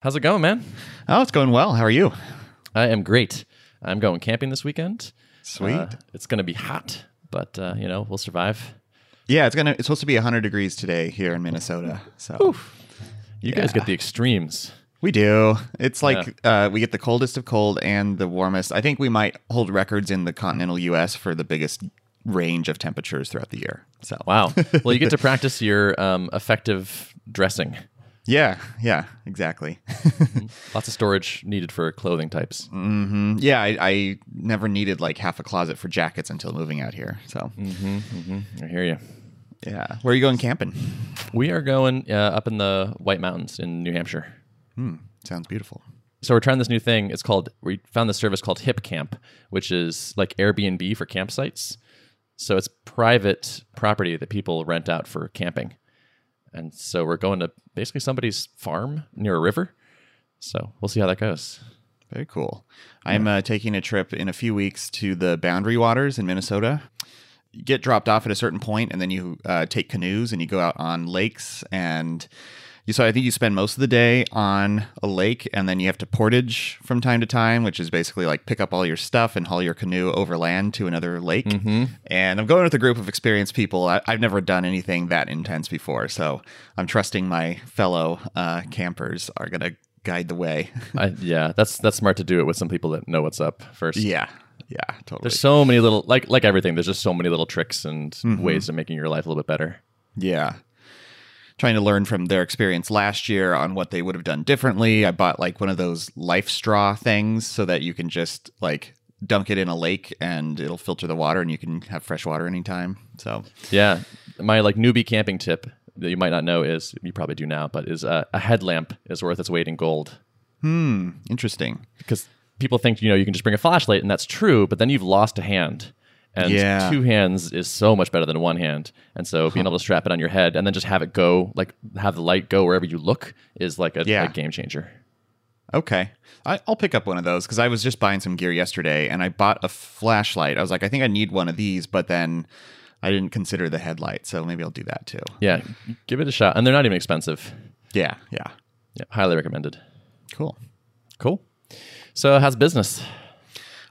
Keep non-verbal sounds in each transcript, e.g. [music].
How's it going, man? Oh, it's going well. How are you? I am great. I'm going camping this weekend. Sweet. Uh, it's going to be hot, but uh, you know we'll survive. yeah, it's gonna. It's supposed to be 100 degrees today here in Minnesota. So You guys get the extremes. we do. It's like uh, we get the coldest of cold and the warmest. I think we might hold records in the continental U.S. for the biggest range of temperatures throughout the year. So Wow. well, you get to [laughs] practice your um, effective dressing. Yeah, yeah, exactly. [laughs] Lots of storage needed for clothing types. hmm Yeah, I, I never needed like half a closet for jackets until moving out here. So I hear you. yeah, where are you going camping? We are going uh, up in the White Mountains in New Hampshire. Hmm, sounds beautiful. So we're trying this new thing. It's called we found this service called Hipcamp, which is like Airbnb for campsites. So it's private property that people rent out for camping. And so we're going to basically somebody's farm near a river. So we'll see how that goes. Very cool. I'm uh, taking a trip in a few weeks to the Boundary Waters in Minnesota. You get dropped off at a certain point, and then you uh, take canoes and you go out on lakes. And so I think you spend most of the day on a lake, and then you have to portage from time to time, which is basically like pick up all your stuff and haul your canoe overland to another lake. And I'm going with a group of experienced people. I, I've never done anything that intense before, so I'm trusting my fellow uh, campers are going to guide the way. [laughs] I, yeah, that's that's smart to do it with some people that know what's up first. Yeah, yeah, totally. There's so many little like like everything. There's just so many little tricks and ways of making your life a little bit better. yeah. Trying to learn from their experience last year on what they would have done differently. I bought like one of those LifeStraw things so that you can just like dunk it in a lake and it'll filter the water and you can have fresh water anytime. So, Yeah, my like newbie camping tip that you might not know is you probably do now, but is uh, a headlamp is worth its weight in gold hmm, interesting. because people think you know you can just bring a flashlight and that's true, but then you've lost a hand. And Yeah. two hands is so much better than one hand. And so being able to strap it on your head and then just have it go, like have the light go wherever you look is like a, Yeah. a game changer. Okay. I, I'll pick up one of those because I was just buying some gear yesterday and I bought a flashlight. I was like, I think I need one of these, but then I didn't consider the headlight. So maybe I'll do that too. Yeah, give it a shot. And they're not even expensive. Yeah, yeah. Yeah, highly recommended. Cool. Cool. So how's business?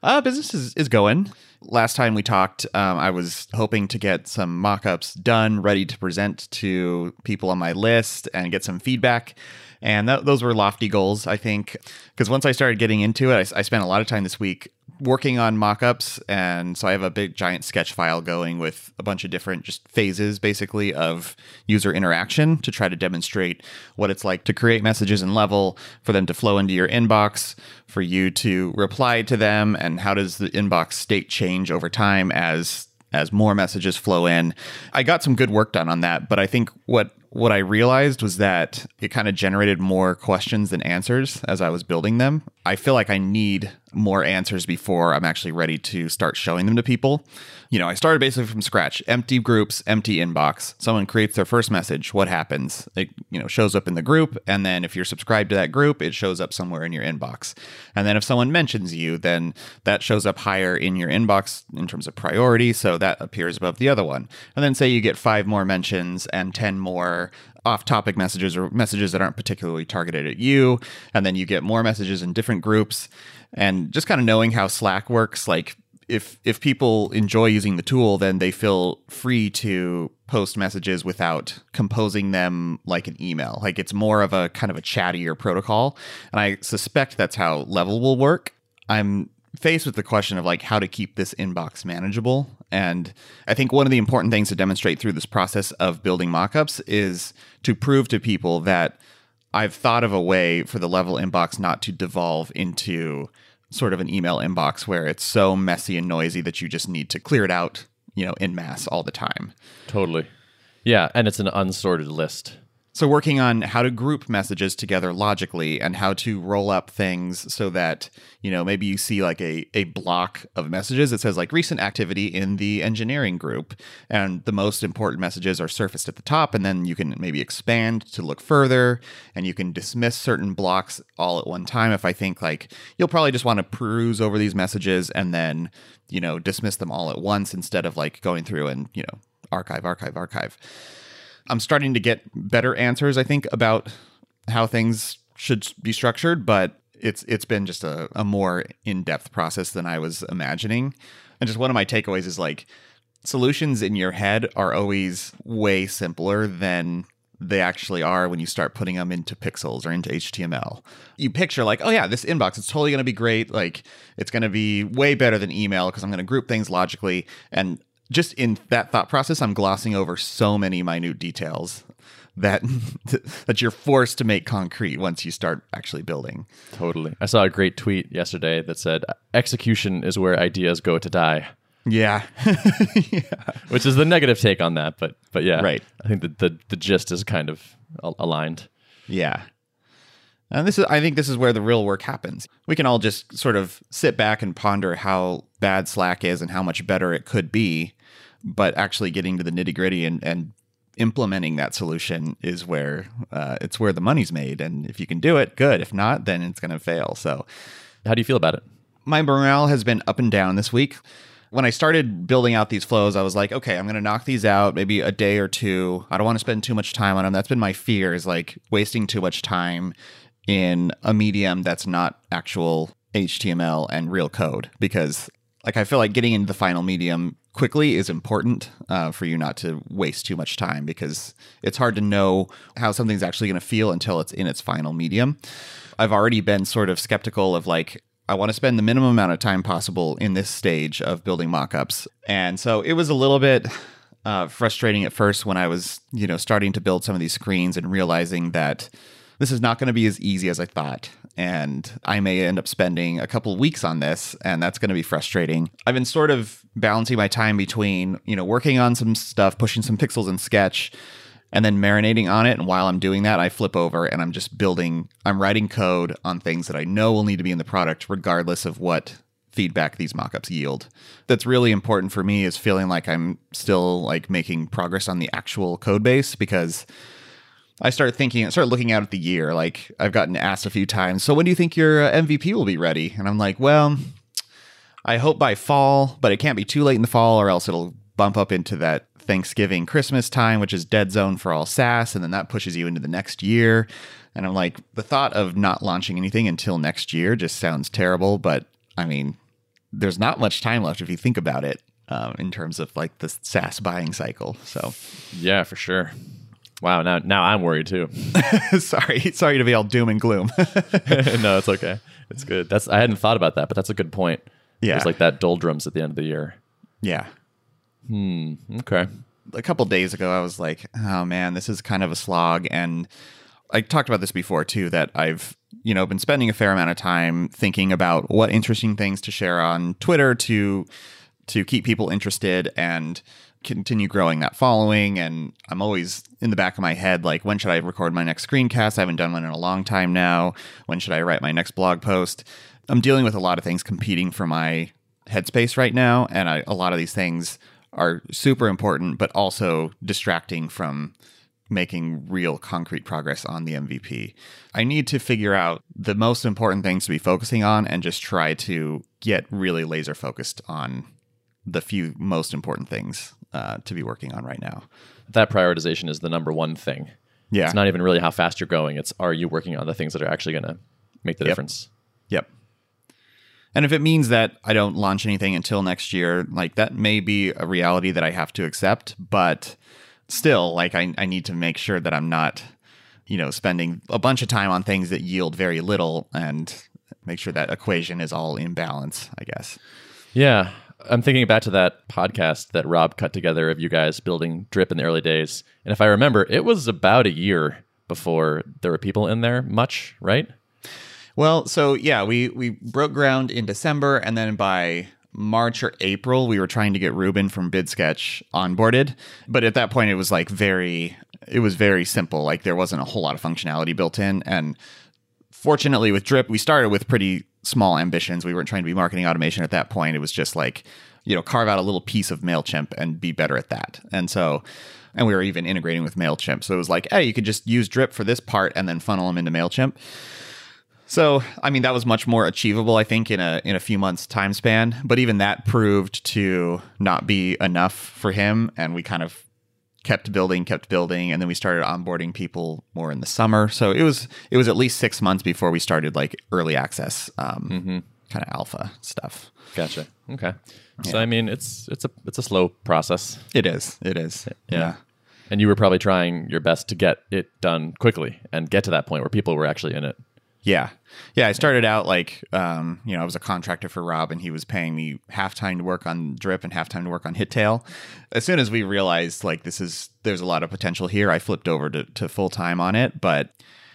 Uh, business is, is going. Last time we talked, um, I was hoping to get some mock ups done, ready to present to people on my list and get some feedback. And that, those were lofty goals, I think. Because once I started getting into it, I spent a lot of time this week working on mock ups. And so I have a big giant sketch file going with a bunch of different just phases, basically, of user interaction to try to demonstrate what it's like to create messages in level, for them to flow into your inbox, for you to reply to them, and how does the inbox state change over time as as more messages flow in. I got some good work done on that, but I think what what I realized was that it kind of generated more questions than answers as I was building them. I feel like I need more answers before I'm actually ready to start showing them to people. You know, I started basically from scratch. Empty groups, empty inbox. Someone creates their first message, what happens? It, you know, shows up in the group and then if you're subscribed to that group, it shows up somewhere in your inbox. And then if someone mentions you, then that shows up higher in your inbox in terms of priority, so that appears above the other one. And then say you get 5 more mentions and 10 more off topic messages or messages that aren't particularly targeted at you. And then you get more messages in different groups. And just kind of knowing how Slack works, like if if people enjoy using the tool, then they feel free to post messages without composing them like an email. Like it's more of a kind of a chattier protocol. And I suspect that's how Level will work. I'm faced with the question of like how to keep this inbox manageable and i think one of the important things to demonstrate through this process of building mockups is to prove to people that i've thought of a way for the level inbox not to devolve into sort of an email inbox where it's so messy and noisy that you just need to clear it out you know in mass all the time Totally. Yeah, and it's an unsorted list. So, working on how to group messages together logically and how to roll up things so that, you know, maybe you see like a, a block of messages that says like recent activity in the engineering group. And the most important messages are surfaced at the top. And then you can maybe expand to look further and you can dismiss certain blocks all at one time. If I think like you'll probably just want to peruse over these messages and then, you know, dismiss them all at once instead of like going through and, you know, archive, archive, archive. I'm starting to get better answers, I think, about how things should be structured, but it's it's been just a, a more in-depth process than I was imagining. And just one of my takeaways is like solutions in your head are always way simpler than they actually are when you start putting them into pixels or into HTML. You picture like, oh yeah, this inbox it's totally going to be great. Like it's going to be way better than email because I'm going to group things logically and just in that thought process I'm glossing over so many minute details that [laughs] that you're forced to make concrete once you start actually building. Totally. I saw a great tweet yesterday that said execution is where ideas go to die. Yeah. [laughs] yeah. Which is the negative take on that, but but yeah. Right. I think that the the gist is kind of aligned. Yeah. And this is I think this is where the real work happens. We can all just sort of sit back and ponder how bad Slack is and how much better it could be, but actually getting to the nitty-gritty and and implementing that solution is where uh, it's where the money's made. And if you can do it, good. If not, then it's going to fail. So, how do you feel about it? My morale has been up and down this week. When I started building out these flows, I was like, okay, I'm going to knock these out maybe a day or two. I don't want to spend too much time on them. That's been my fear is like wasting too much time in a medium that's not actual HTML and real code because like I feel like getting into the final medium quickly is important uh, for you not to waste too much time because it's hard to know how something's actually going to feel until it's in its final medium. I've already been sort of skeptical of like, I want to spend the minimum amount of time possible in this stage of building mockups. And so it was a little bit uh, frustrating at first when I was, you know, starting to build some of these screens and realizing that this is not going to be as easy as I thought. And I may end up spending a couple weeks on this, and that's going to be frustrating. I've been sort of balancing my time between, you know, working on some stuff, pushing some pixels in Sketch, and then marinating on it. And while I'm doing that, I flip over and I'm just building, I'm writing code on things that I know will need to be in the product, regardless of what feedback these mockups yield. That's really important for me is feeling like I'm still like making progress on the actual code base because I start thinking, I start looking out at the year. Like I've gotten asked a few times, so when do you think your uh, MVP will be ready? And I'm like, well, I hope by fall, but it can't be too late in the fall, or else it'll bump up into that Thanksgiving, Christmas time, which is dead zone for all SaaS, and then that pushes you into the next year. And I'm like, the thought of not launching anything until next year just sounds terrible. But I mean, there's not much time left if you think about it um, in terms of like the SaaS buying cycle. So, yeah, for sure. Wow, now now I'm worried too. [laughs] sorry, sorry to be all doom and gloom. [laughs] no, it's okay. It's good. That's I hadn't thought about that, but that's a good point. Yeah, it's like that doldrums at the end of the year. Yeah. Hmm. Okay. A couple days ago, I was like, "Oh man, this is kind of a slog." And I talked about this before too. That I've you know been spending a fair amount of time thinking about what interesting things to share on Twitter to to keep people interested and continue growing that following. And I'm always in the back of my head, like, when should I record my next screencast? I haven't done one in a long time now. When should I write my next blog post? I'm dealing with a lot of things competing for my headspace right now. And I, a lot of these things are super important, but also distracting from making real concrete progress on the MVP. I need to figure out the most important things to be focusing on and just try to get really laser focused on the few most important things uh, to be working on right now. That prioritization is the number one thing. Yeah. It's not even really how fast you're going. It's are you working on the things that are actually going to make the yep. difference? Yep. And if it means that I don't launch anything until next year, like that may be a reality that I have to accept. But still, like I, I need to make sure that I'm not, you know, spending a bunch of time on things that yield very little and make sure that equation is all in balance, I guess. Yeah. I'm thinking back to that podcast that Rob cut together of you guys building Drip in the early days. And if I remember, it was about a year before there were people in there much, right? Well, so yeah, we we broke ground in December and then by March or April we were trying to get Ruben from BidSketch onboarded, but at that point it was like very it was very simple, like there wasn't a whole lot of functionality built in and fortunately with Drip we started with pretty small ambitions. We weren't trying to be marketing automation at that point. It was just like, you know, carve out a little piece of MailChimp and be better at that. And so, and we were even integrating with MailChimp. So it was like, hey, you could just use Drip for this part and then funnel them into MailChimp. So, I mean, that was much more achievable, I think, in a in a few months time span. But even that proved to not be enough for him, and we kind of kept building, kept building, and then we started onboarding people more in the summer. So it was it was at least six months before we started like early access, um, kind of alpha stuff. Gotcha. Okay. So I mean, it's it's a it's a slow process. It is. It is. Yeah. And you were probably trying your best to get it done quickly and get to that point where people were actually in it. Yeah. Yeah. I started out like, um, you know, I was a contractor for Rob and he was paying me half time to work on Drip and half time to work on Hittail. As soon as we realized like this is, there's a lot of potential here, I flipped over to, to full time on it. But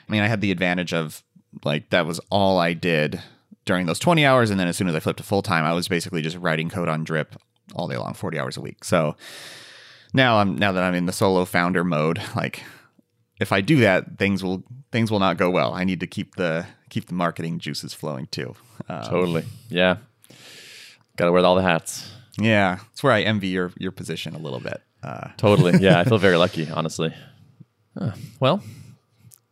I mean, I had the advantage of like, that was all I did during those 20 hours. And then as soon as I flipped to full time, I was basically just writing code on Drip all day long, 40 hours a week. So now I'm, now that I'm in the solo founder mode, like, if I do that, things will things will not go well. I need to keep the keep the marketing juices flowing too. Um, Totally. Yeah. Got to wear all the hats. yeah, it's where I envy your your position a little bit. Uh, Totally. [laughs] Yeah. I feel very lucky, honestly. Huh. Well,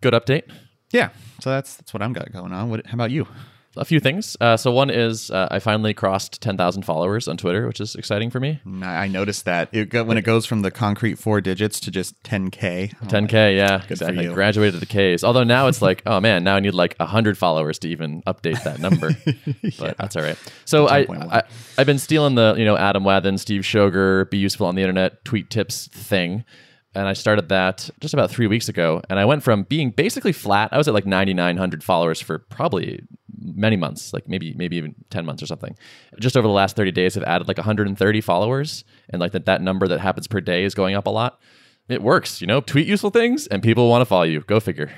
good update. yeah, so that's that's what I'm got going on. What? How about you? A few things. Uh, so one is uh, I finally crossed 10,000 followers on Twitter, which is exciting for me. I I noticed that it go, when it goes from the concrete four digits to just 10k. I'm 10K, yeah. Exactly. Graduated the Ks. Although now it's like, oh man, now I need like 100 followers to even update that number. [laughs] But that's all right. So I, I I've been stealing the, you know, Adam Wathen, Steve Schoger, Be Useful on the Internet tweet tips thing. And I started that just about three weeks ago. And I went from being basically flat. I was at like 9,900 followers for probably many months, like maybe maybe even 10 months or something. Just over the last 30 days, I've added like 130 followers. And like that, that number that happens per day is going up a lot. It works, you know, tweet useful things and people want to follow you. Go figure.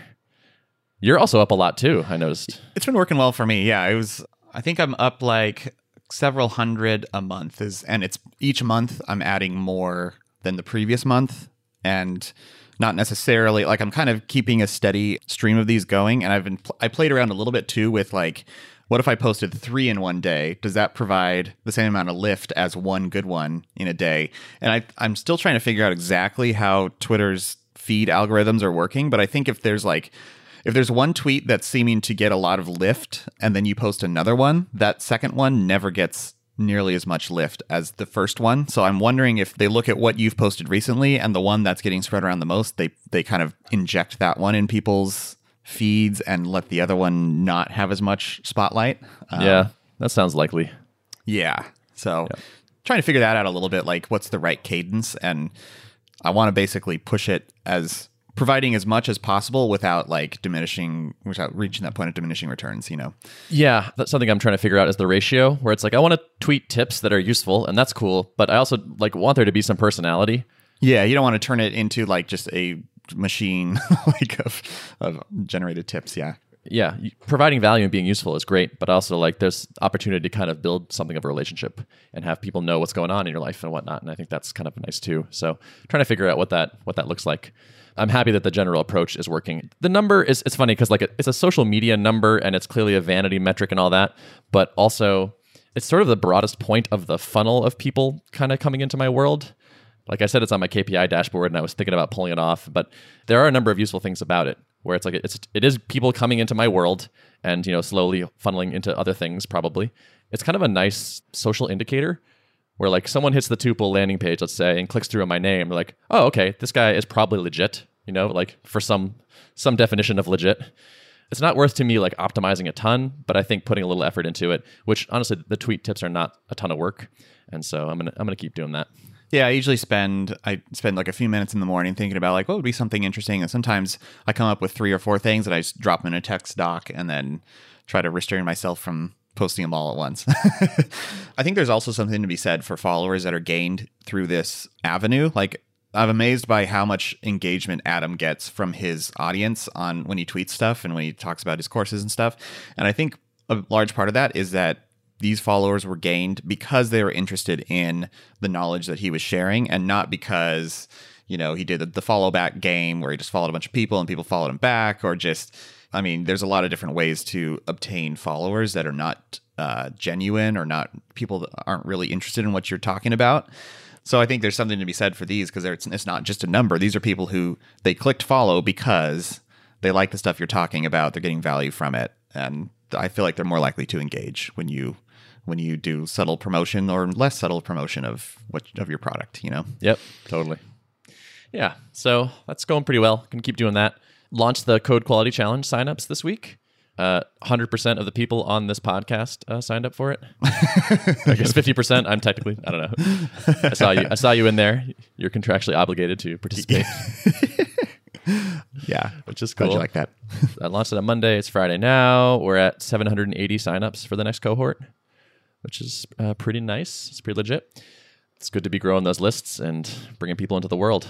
You're also up a lot too, I noticed. It's been working well for me. Yeah, it was. I think I'm up like several hundred a month. Is and it's each month I'm adding more than the previous month, and not necessarily like I'm kind of keeping a steady stream of these going. And I've been I played around a little bit too with like. What if I posted three in one day? Does that provide the same amount of lift as one good one in a day? And I, I'm still trying to figure out exactly how Twitter's feed algorithms are working. But I think if there's like if there's one tweet that's seeming to get a lot of lift and then you post another one, that second one never gets nearly as much lift as the first one. So I'm wondering if they look at what you've posted recently and the one that's getting spread around the most, they they kind of inject that one in people's feeds and let the other one not have as much spotlight. Um, yeah, that sounds likely. yeah. So trying to figure that out a little bit, like what's the right cadence, and I want to basically push it as providing as much as possible without like diminishing, without reaching that point of diminishing returns. You know. Yeah, that's something I'm trying to figure out is the ratio where it's like I want to tweet tips that are useful and that's cool, but I also like want there to be some personality. Yeah, you don't want to turn it into like just a machine [laughs] like of of generated tips. Yeah. Yeah, providing value and being useful is great, but also like there's opportunity to kind of build something of a relationship and have people know what's going on in your life and whatnot, and I think that's kind of nice too. So trying to figure out what that what that looks like. I'm happy that the general approach is working. The number is it's funny because like it's a social media number and it's clearly a vanity metric and all that, but also it's sort of the broadest point of the funnel of people kind of coming into my world. Like I said, it's on my KPI dashboard, and I was thinking about pulling it off. But there are a number of useful things about it, where it's like it's it is people coming into my world, and you know slowly funneling into other things. Probably, it's kind of a nice social indicator, where like someone hits the tuple landing page, let's say, and clicks through on my name. They're like, oh, okay, this guy is probably legit. You know, like for some some definition of legit. It's not worth to me like optimizing a ton, but I think putting a little effort into it, which honestly the tweet tips are not a ton of work, and so I'm gonna I'm gonna keep doing that. Yeah, I usually spend I spend like a few minutes in the morning thinking about like what would be something interesting, and sometimes I come up with three or four things and I just drop in a text doc and then try to restrain myself from posting them all at once. [laughs] I think there's also something to be said for followers that are gained through this avenue. Like I'm amazed by how much engagement Adam gets from his audience on when he tweets stuff and when he talks about his courses and stuff. And I think a large part of that is that these followers were gained because they were interested in the knowledge that he was sharing and not because you know he did the follow back game where he just followed a bunch of people and people followed him back or just i mean there's a lot of different ways to obtain followers that are not uh, genuine or not people that aren't really interested in what you're talking about so i think there's something to be said for these because it's, it's not just a number these are people who they clicked follow because they like the stuff you're talking about they're getting value from it and i feel like they're more likely to engage when you when you do subtle promotion or less subtle promotion of what of your product you know Yep, totally. yeah, so that's going pretty well. Can keep doing that. Launched the Code Quality Challenge signups this week. Uh, 100% of the people on this podcast uh, signed up for it. [laughs] I guess 50%. I'm technically, I don't know. I saw you. I saw you in there. You're contractually obligated to participate, [laughs] Yeah. which is cool. you like that. [laughs] I launched it on Monday. It's Friday now. We're at 780 signups for the next cohort, which is uh, pretty nice. It's pretty legit. It's good to be growing those lists and bringing people into the world,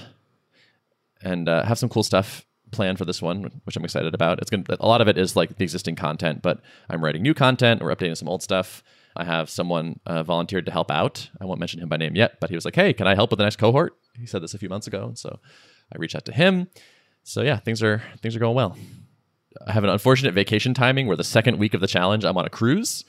and uh, have some cool stuff planned for this one, which I'm excited about. It's going to a lot of it is like the existing content, but I'm writing new content. We're updating some old stuff. I have someone uh, volunteered to help out. I won't mention him by name yet, but he was like, "Hey, can I help with the next cohort?" He said this a few months ago, and so I reached out to him. So yeah, things are things are going well. I have an unfortunate vacation timing where the second week of the challenge I'm on a cruise,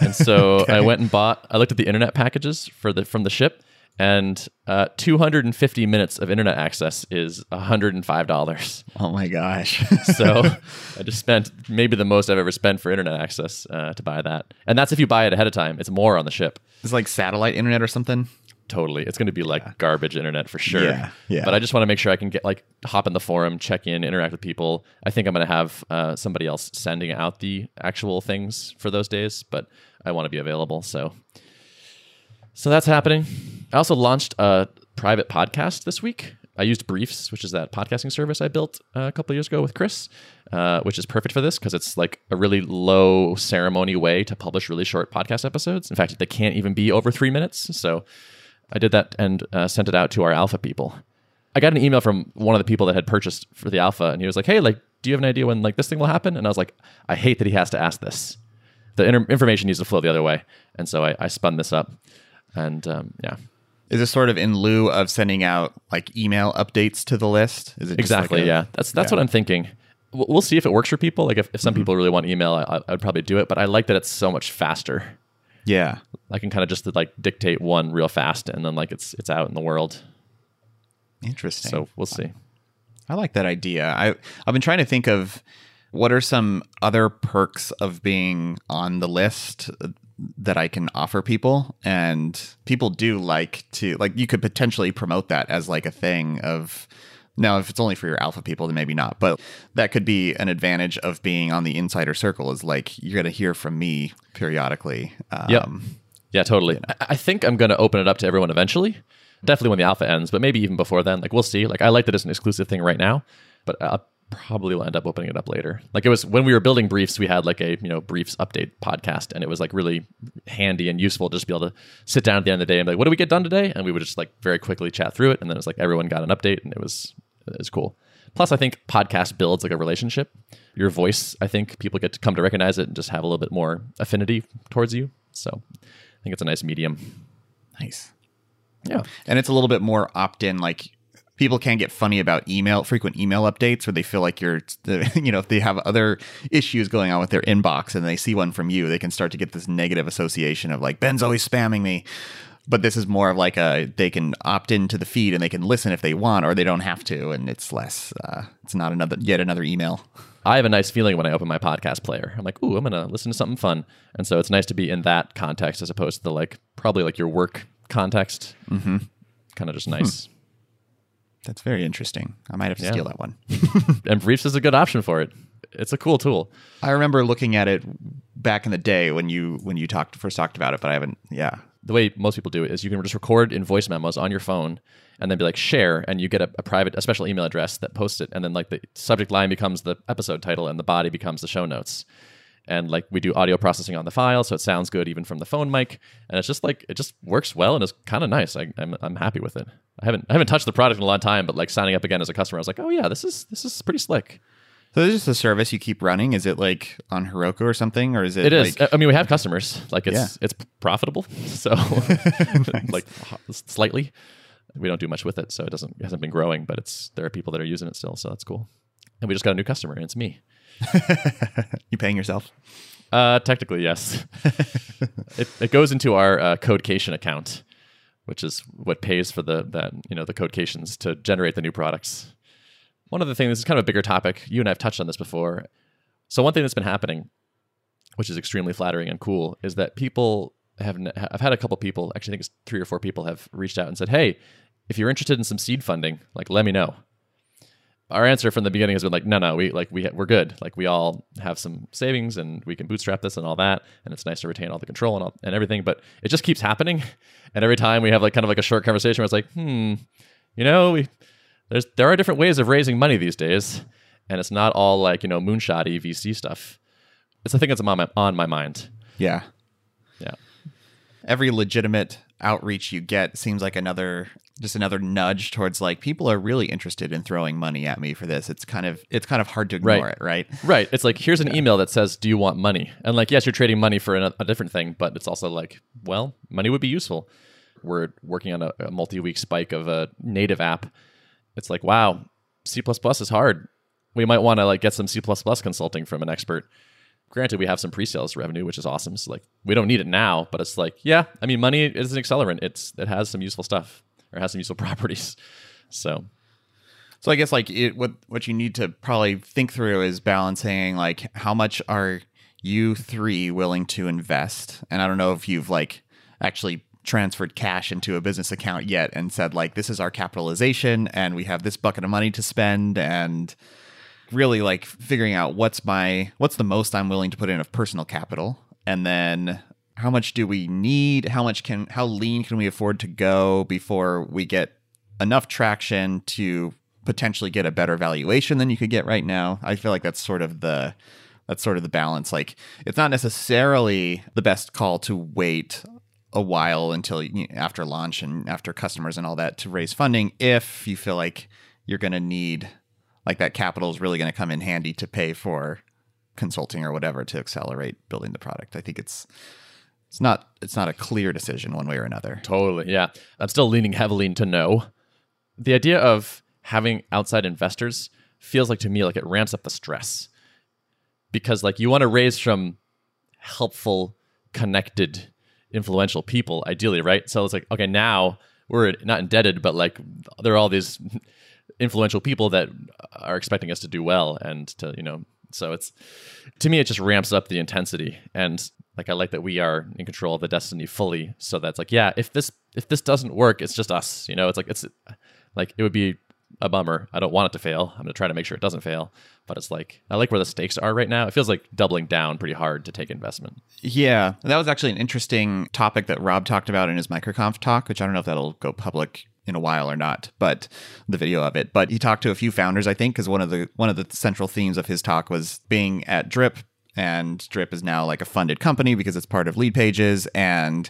and so [laughs] I went and bought. I looked at the internet packages for the from the ship, and uh, 250 minutes of internet access is 105 dollars. Oh my gosh. [laughs] So [laughs] I just spent maybe the most I've ever spent for internet access uh, to buy that, and that's if you buy it ahead of time. It's more on the ship. it's like satellite internet or something. Totally, it's going to be like garbage internet for sure. Yeah, yeah. But I just want to make sure I can get like hop in the forum, check in, interact with people. I think I'm going to have uh, somebody else sending out the actual things for those days, but I want to be available. So, so that's happening. I also launched a private podcast this week. I used Briefs, which is that podcasting service I built uh, a couple years ago with Chris, uh, which is perfect for this because it's like a really low ceremony way to publish really short podcast episodes. In fact, they can't even be over three minutes. So I did that and uh, sent it out to our alpha people. I got an email from one of the people that had purchased for the alpha, and he was like, "Hey, like, do you have an idea when like this thing will happen?" And I was like, "I hate that he has to ask this. The inter- information needs to flow the other way." And so I, I spun this up, and um, yeah, Is this sort of in lieu of sending out like email updates to the list? Is it just like exactly. a- yeah, that's that's yeah. what I'm thinking. We'll we'll see if it works for people. Like if, if some mm-hmm. people really want email, I, I'd probably do it. But I like that it's so much faster. Yeah. I can kind of just like dictate one real fast, and then like it's it's out in the world. Interesting. So we'll see. I like that idea. I I've been trying to think of what are some other perks of being on the list that I can offer people and people do like to like you could potentially promote that as like a thing of now if it's only for your alpha people then maybe not but that could be an advantage of being on the insider circle is like you're going to hear from me periodically um, Yep. Yeah, totally. I, I think I'm going to open it up to everyone eventually. Definitely when the alpha ends, but maybe even before then. Like we'll see. Like I like that it's an exclusive thing right now, but I probably will end up opening it up later. Like it was when we were building briefs, we had like a you know briefs update podcast, and it was like really handy and useful to just be able to sit down at the end of the day and be like, "What did we get done today?" And we would just like very quickly chat through it, and then it was like everyone got an update, and it was it was cool. Plus, I think podcast builds like a relationship. Your voice, I think people get to come to recognize it and just have a little bit more affinity towards you. So I think it's a nice medium. nice Yeah. and it's a little bit more opt-in like people can get funny about email frequent email updates where they feel like you're [laughs] you know if they have other issues going on with their inbox and they see one from you they can start to get this negative association of like ben's always spamming me but this is more of like a they can opt into the feed and they can listen if they want or they don't have to and it's less uh, it's not another yet another email I have a nice feeling when I open my podcast player. I'm like, ooh, I'm gonna listen to something fun. And so it's nice to be in that context as opposed to the like probably like your work context. Mm-hmm. Kind of just nice. That's very interesting. I might have to Yeah. steal that one. [laughs] And Briefs is a good option for it. It's a cool tool. i remember looking at it back in the day when you when you talked first talked about it but i haven't yeah. The way most people do it is you can just record in voice memos on your phone and then be like share and you get a, a private a special email address that posts it. And then like the subject line becomes the episode title and the body becomes the show notes. And like we do audio processing on the file so it sounds good even from the phone mic. And it's just like it just works well and it's kind of nice. I, I'm, I'm happy with it i haven't i haven't touched the product in a long time but like signing up again as a customer i was like oh yeah this is this is pretty slick So this is a service you keep running. Is it like on Heroku or something, or is it? it is Like, i mean we have customers like it's Yeah. it's profitable [laughs] so [laughs] like slightly we don't do much with it so it doesn't it hasn't been growing but it's there are people that are using it still so that's cool and we just got a new customer and it's me [laughs] you paying yourself? Uh, technically, yes. it, it goes into our uh, Codecation account, which is what pays for the that you know the Codecations to generate the new products. One other thing, this is kind of a bigger topic. You and I have touched on this before. So one thing that's been happening, which is extremely flattering and cool, is that people have. I've had a couple people, actually, I think it's three or four people, have reached out and said, "Hey, if you're interested in some seed funding, like let me know. Our answer from the beginning has been like, no, no, we like we we're good. Like we all have some savings and we can bootstrap this and all that, and it's nice to retain all the control and all, and everything. But it just keeps happening, [laughs] and every time we have like kind of like a short conversation where it's like, hmm, you know, we there's there are different ways of raising money these days, and it's not all like you know moonshotty VC stuff. It's a thing that's on my on my mind. Yeah. Yeah. Every legitimate outreach you get seems like another just another nudge towards like people are really interested in throwing money at me for this. It's kind of it's kind of hard to ignore Right. it, right? Right. It's like here's an email that says, "Do you want money?" And like, yes, you're trading money for a, a different thing, but it's also like, well, money would be useful. We're working on a, a multi-week spike of a native app. It's like, wow, C++ is hard. We might want to like get some C++ consulting from an expert. Granted, we have some pre-sales revenue, which is awesome. So like, we don't need it now, but it's like, yeah, I mean, money is an accelerant. It's it has some useful stuff or has some useful [laughs] properties. So So I guess like it what what you need to probably think through is balancing like how much are you three willing to invest? And I don't know if you've like actually transferred cash into a business account yet and said like this is our capitalization and we have this bucket of money to spend and really like figuring out what's my what's the most I'm willing to put in of personal capital and then how much do we need? How much can how lean can we afford to go before we get enough traction to potentially get a better valuation than you could get right now? I feel like that's sort of the that's sort of the balance. Like it's not necessarily the best call to wait a while until you after launch and after customers and all that to raise funding if you feel like you're going to need like that capital is really going to come in handy to pay for consulting or whatever to accelerate building the product. I think it's it's not it's not a clear decision one way or another. Totally. Yeah. I'm still leaning heavily into no. The idea of having outside investors feels like to me like it ramps up the stress. Because like you want to raise from helpful, connected, influential people, ideally, right? So it's like, okay, now we're not indebted, but like there are all these [laughs] influential people that are expecting us to do well and to, you know, so it's to me it just ramps up the intensity and like I like that we are in control of the destiny fully so that's like yeah if this if this doesn't work it's just us you know? It's like it's like it would be a bummer. I don't want it to fail. I'm to try to make sure it doesn't fail. But it's like I like where the stakes are right now. It feels like doubling down pretty hard to take investment. Yeah, that was actually an interesting topic that Rob talked about in his microconf talk, which I don't know if that'll go public in a while or not, but the video of it. But he talked to a few founders, I think, because one of the one of the central themes of his talk was being at Drip, and Drip is now like a funded company because it's part of Leadpages. And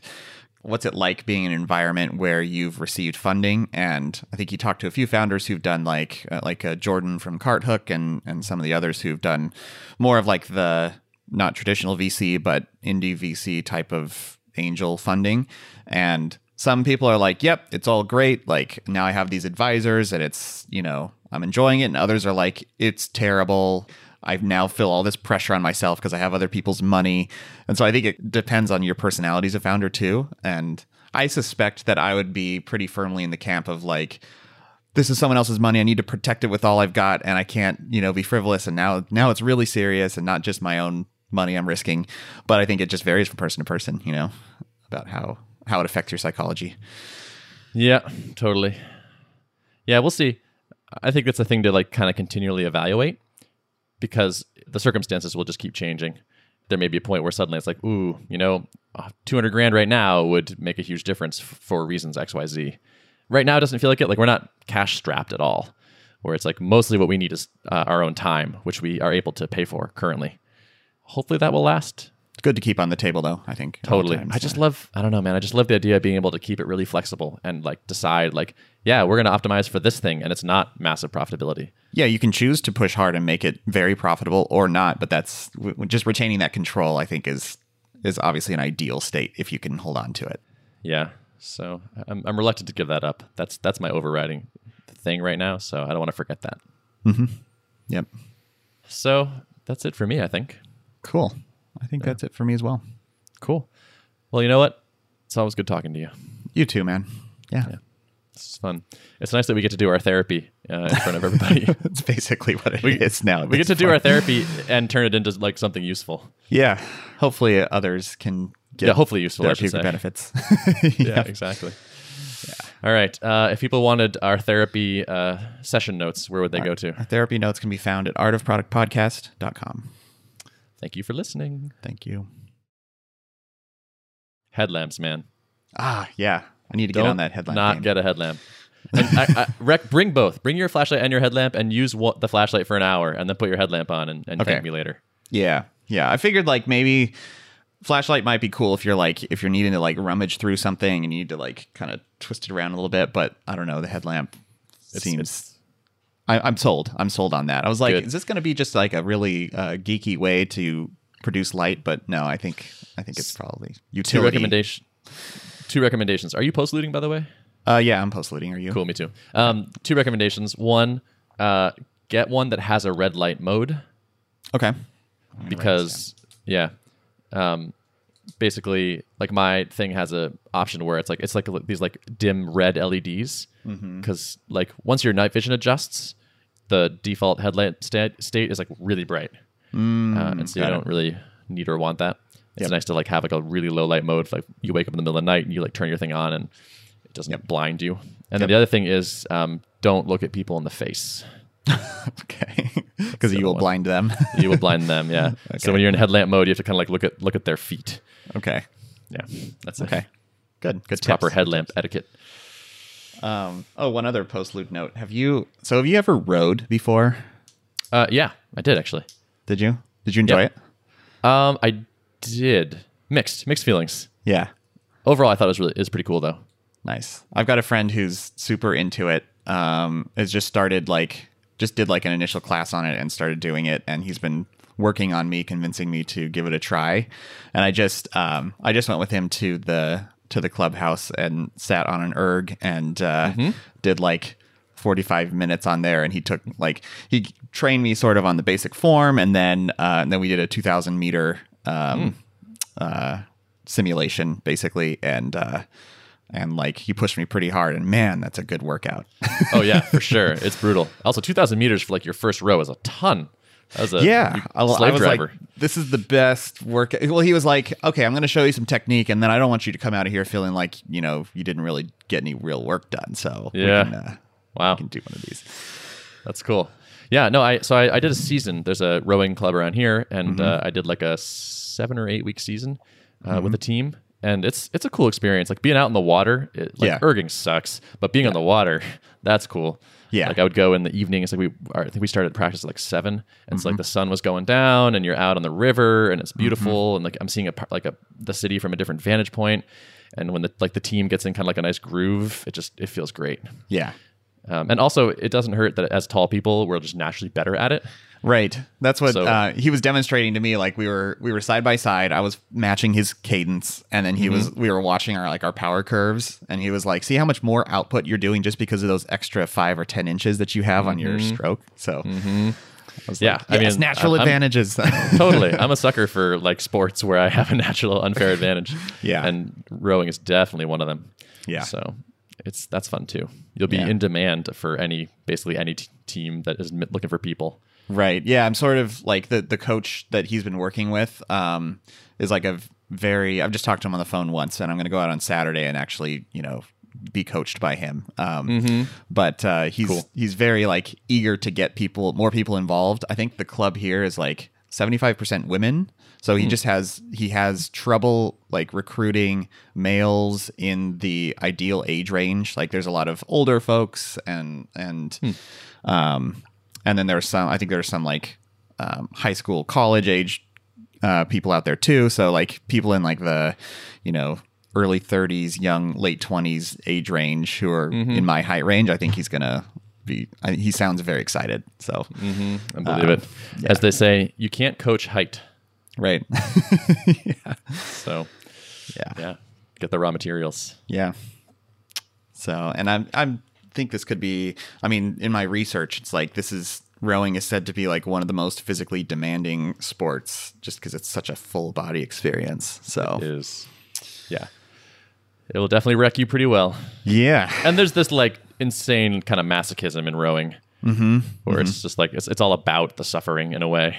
what's it like being in an environment where you've received funding? And i think he talked to a few founders who've done like uh, like uh, jordan from carthook and and some of the others who've done more of like the not traditional vc but indie vc type of angel funding. And some people are like yep it's all great. Like now i have these advisors and it's you know i'm enjoying it. And others are like it's terrible I now feel all this pressure on myself because I have other people's money. And so I think it depends on your personality as a founder too. And I suspect that I would be pretty firmly in the camp of like, this is someone else's money. I need to protect it with all I've got, and I can't, you know, be frivolous. And now, now it's really serious, and not just my own money I'm risking. But I think it just varies from person to person, you know, about how how it affects your psychology. yeah totally yeah we'll see I think that's a thing to like kind of continually evaluate because the circumstances will just keep changing. There may be a point where suddenly it's like, ooh, you know, uh, 200 grand right now would make a huge difference f- for reasons XYZ. Right now, it doesn't feel like it. Like we're not cash strapped at all, where it's like mostly what we need is uh, our own time, which we are able to pay for currently. Hopefully that will last. It's good to keep on the table, though. I think Totally. I just love, I don't know, man. I just love the idea of being able to keep it really flexible and like decide, like, yeah, we're going to optimize for this thing and it's not massive profitability. yeah, you can choose to push hard and make it very profitable or not, but that's just retaining that control. I think is is obviously an ideal state if you can hold on to it. Yeah. So I'm, I'm reluctant to give that up. That's that's my overriding thing right now. So I don't want to forget that. Mm-hmm. Yep. So that's it for me. I think. Cool. I think that's it for me as well. Cool. Well, you know what? It's always good talking to you. You too, man. Yeah. This is fun. It's nice that we get to do our therapy uh, in front of everybody. [laughs] That's basically what it is we, now. We get to do our therapy and turn it into like something useful. Yeah. Hopefully others can get Yeah, hopefully useful. I should therapeutic say. benefits. [laughs] Yeah, exactly. All right. Uh, if people wanted our therapy uh, session notes, where would they go to? Our therapy notes can be found at artofproductpodcast.com. Thank you for listening. Thank you. Headlamps, man. Ah, yeah. I need to Don't get on that headline. not game. get a headlamp. And I, I, [laughs] rec, bring both. Bring your flashlight and your headlamp, and use wa- the flashlight for an hour, and then put your headlamp on, and, and Okay. thank me later. Yeah, yeah. I figured like maybe flashlight might be cool if you're like if you're needing to like rummage through something and you need to like kind of twist it around a little bit. But I don't know. The headlamp seems. it's- I, I'm sold. I'm sold on that. I was like, Good. is this going to be just like a really uh, geeky way to produce light? But no, I think I think it's probably Two utility. recommendation. Two recommendations. Are you post looting, by the way? Uh, yeah, I'm post looting. Are you? Cool, me too. Um, two recommendations. One, uh, get one that has a red light mode Okay. because yeah, um, basically like my thing has a option where it's like it's like these like dim red LEDs Mm-hmm. because like once your night vision adjusts, the default headlight state state is like really bright, uh, and so you Mm, it. don't really need or want that. It's Yep. nice to like have like a really low light mode. Like you wake up in the middle of the night and you like turn your thing on and it doesn't blind you. And then the other thing is um, don't look at people in the face. [laughs] Okay. [laughs] Because you will one. blind them. [laughs] You will blind them. Yeah. So when you're in headlamp mode, you have to kind of like look at look at their feet. okay. Yeah, that's it. Okay. Good. Good. Proper headlamp etiquette. Um, oh, one other post loot note. Have you? So, have you ever rowed before? Uh, yeah, I did actually. Did you? Did you enjoy Yeah. it? Um, I did mixed mixed feelings. Yeah. Overall, I thought it was really is pretty cool though. Nice. I've got a friend who's super into it. Um, has just started like just did like an initial class on it and started doing it, and he's been working on me, convincing me to give it a try. And I just um, I just went with him to the to the clubhouse and sat on an erg and uh, did like 45 minutes on there and he took like he trained me sort of on the basic form and then uh, and then we did a 2000 meter um, uh, simulation basically and uh, and like he pushed me pretty hard and man that's a good workout [laughs] Oh yeah, for sure. It's brutal. Also, 2,000 meters for like your first row is a ton. That was a yeah I, I was driver. like this is the best work well he was like okay i'm going to show you some technique and then i don't want you to come out of here feeling like you know you didn't really get any real work done so we Yeah. can, uh, wow, we can do one of these that's cool. Yeah, no, I so I, I did a season. There's a rowing club around here, and Mm-hmm. uh, I did like a seven or eight week season uh, with a team, and it's it's a cool experience. Like being out in the water, it, like Yeah. erging sucks, but being on the water, [laughs] that's cool. Yeah. like I would go in the evening. It's like we, I think we started practice at like seven, and it's Mm-hmm. like the sun was going down, and you're out on the river, and it's beautiful, and like I'm seeing a like a the city from a different vantage point, and when the like the team gets in kind of like a nice groove, it just it feels great. yeah Um, and also, it doesn't hurt that as tall people, we're just naturally better at it. Right. That's what So- uh, he was demonstrating to me. Like we were we were side by side. I was matching his cadence, and then he was Mm-hmm. we were watching our like our power curves, and he was like, "See how much more output you're doing just because of those extra five or ten inches that you have on your stroke." So, Mm-hmm. Yeah, like, I mean, natural I'm- I'm- advantages. [laughs] totally. [laughs] I'm a sucker for like sports where I have a natural unfair advantage. Yeah. And rowing is definitely one of them. Yeah. So it's that's fun too. You'll be Yeah. in demand for any basically any t- team that is looking for people. Right. Yeah, I'm sort of like the the coach that he's been working with um is like a very I've just talked to him on the phone once and I'm going to go out on Saturday and actually, you know, be coached by him. Um but uh he's Cool. he's very like eager to get people more people involved. I think the club here is like 75% women. So he just has he has trouble like recruiting males in the ideal age range. Like there's a lot of older folks and and um and then there's some i think there's some like um, high school college age uh, people out there too. So like people in like the you know early 30s young late 20s age range who are in my height range i think he's gonna be I, he sounds very excited. So I believe it. As they say, you can't coach height. Right [laughs] yeah. So yeah yeah, get the raw materials. Yeah. So, and I'm I'm think this could be. I mean, in my research, it's like this is rowing is said to be like one of the most physically demanding sports, just because it's such a full body experience. So, Is yeah, it will definitely wreck you pretty well. yeah, and there's this like insane kind of masochism in rowing, mm-hmm. where it's just like it's it's all about the suffering in a way.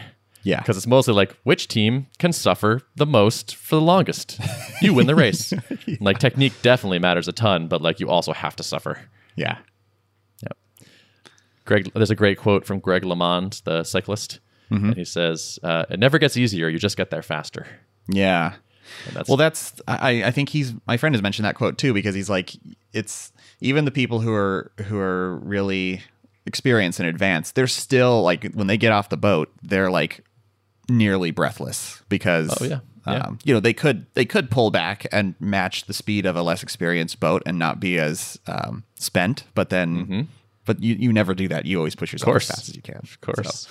Yeah. Because it's mostly like which team can suffer the most for the longest. [laughs] You win the race. Like technique definitely matters a ton, but like you also have to suffer. Yeah. Yep. Greg, there's a great quote from Greg LeMond, the cyclist, Mm-hmm. and he says, uh, "It never gets easier. You just get there faster." Yeah. That's Well, that's I, I think he's my friend has mentioned that quote too because he's like it's even the people who are who are really experienced and advanced they're still like when they get off the boat they're like nearly breathless because Oh, yeah. Yeah. Um, you know they could they could pull back and match the speed of a less experienced boat and not be as um, spent but then but you, you never do that you always push yourself as fast as you can of course.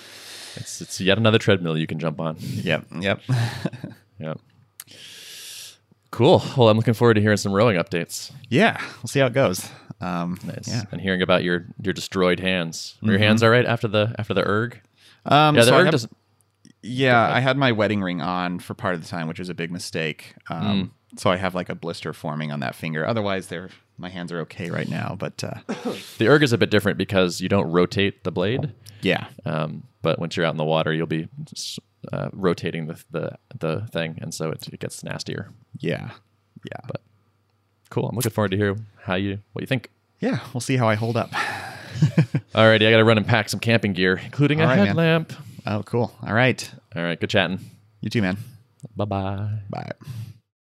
It's it's yet another treadmill you can jump on. yep yep [laughs] Yeah. Cool. Well, I'm looking forward to hearing some rowing updates. yeah we'll see how it goes um, Nice. yeah And hearing about your your destroyed hands. Were your hands all right after the after the erg? um, Yeah, the so erg doesn't. Yeah, I had my wedding ring on for part of the time, which was a big mistake. Um, Mm. So I have like a blister forming on that finger. Otherwise, they're my hands are okay right now. But uh, [coughs] The erg is a bit different because you don't rotate the blade. yeah, Um, but once you're out in the water, you'll be uh, rotating the, the the thing, and so it, it gets nastier. yeah, yeah, But cool. I'm looking forward to hear how you what you think. yeah. We'll see how I hold up. [laughs] Alrighty, I got to run and pack some camping gear, including a All right, man. Oh, cool. All right. All right, good chatting. You too, man. Bye bye. Bye.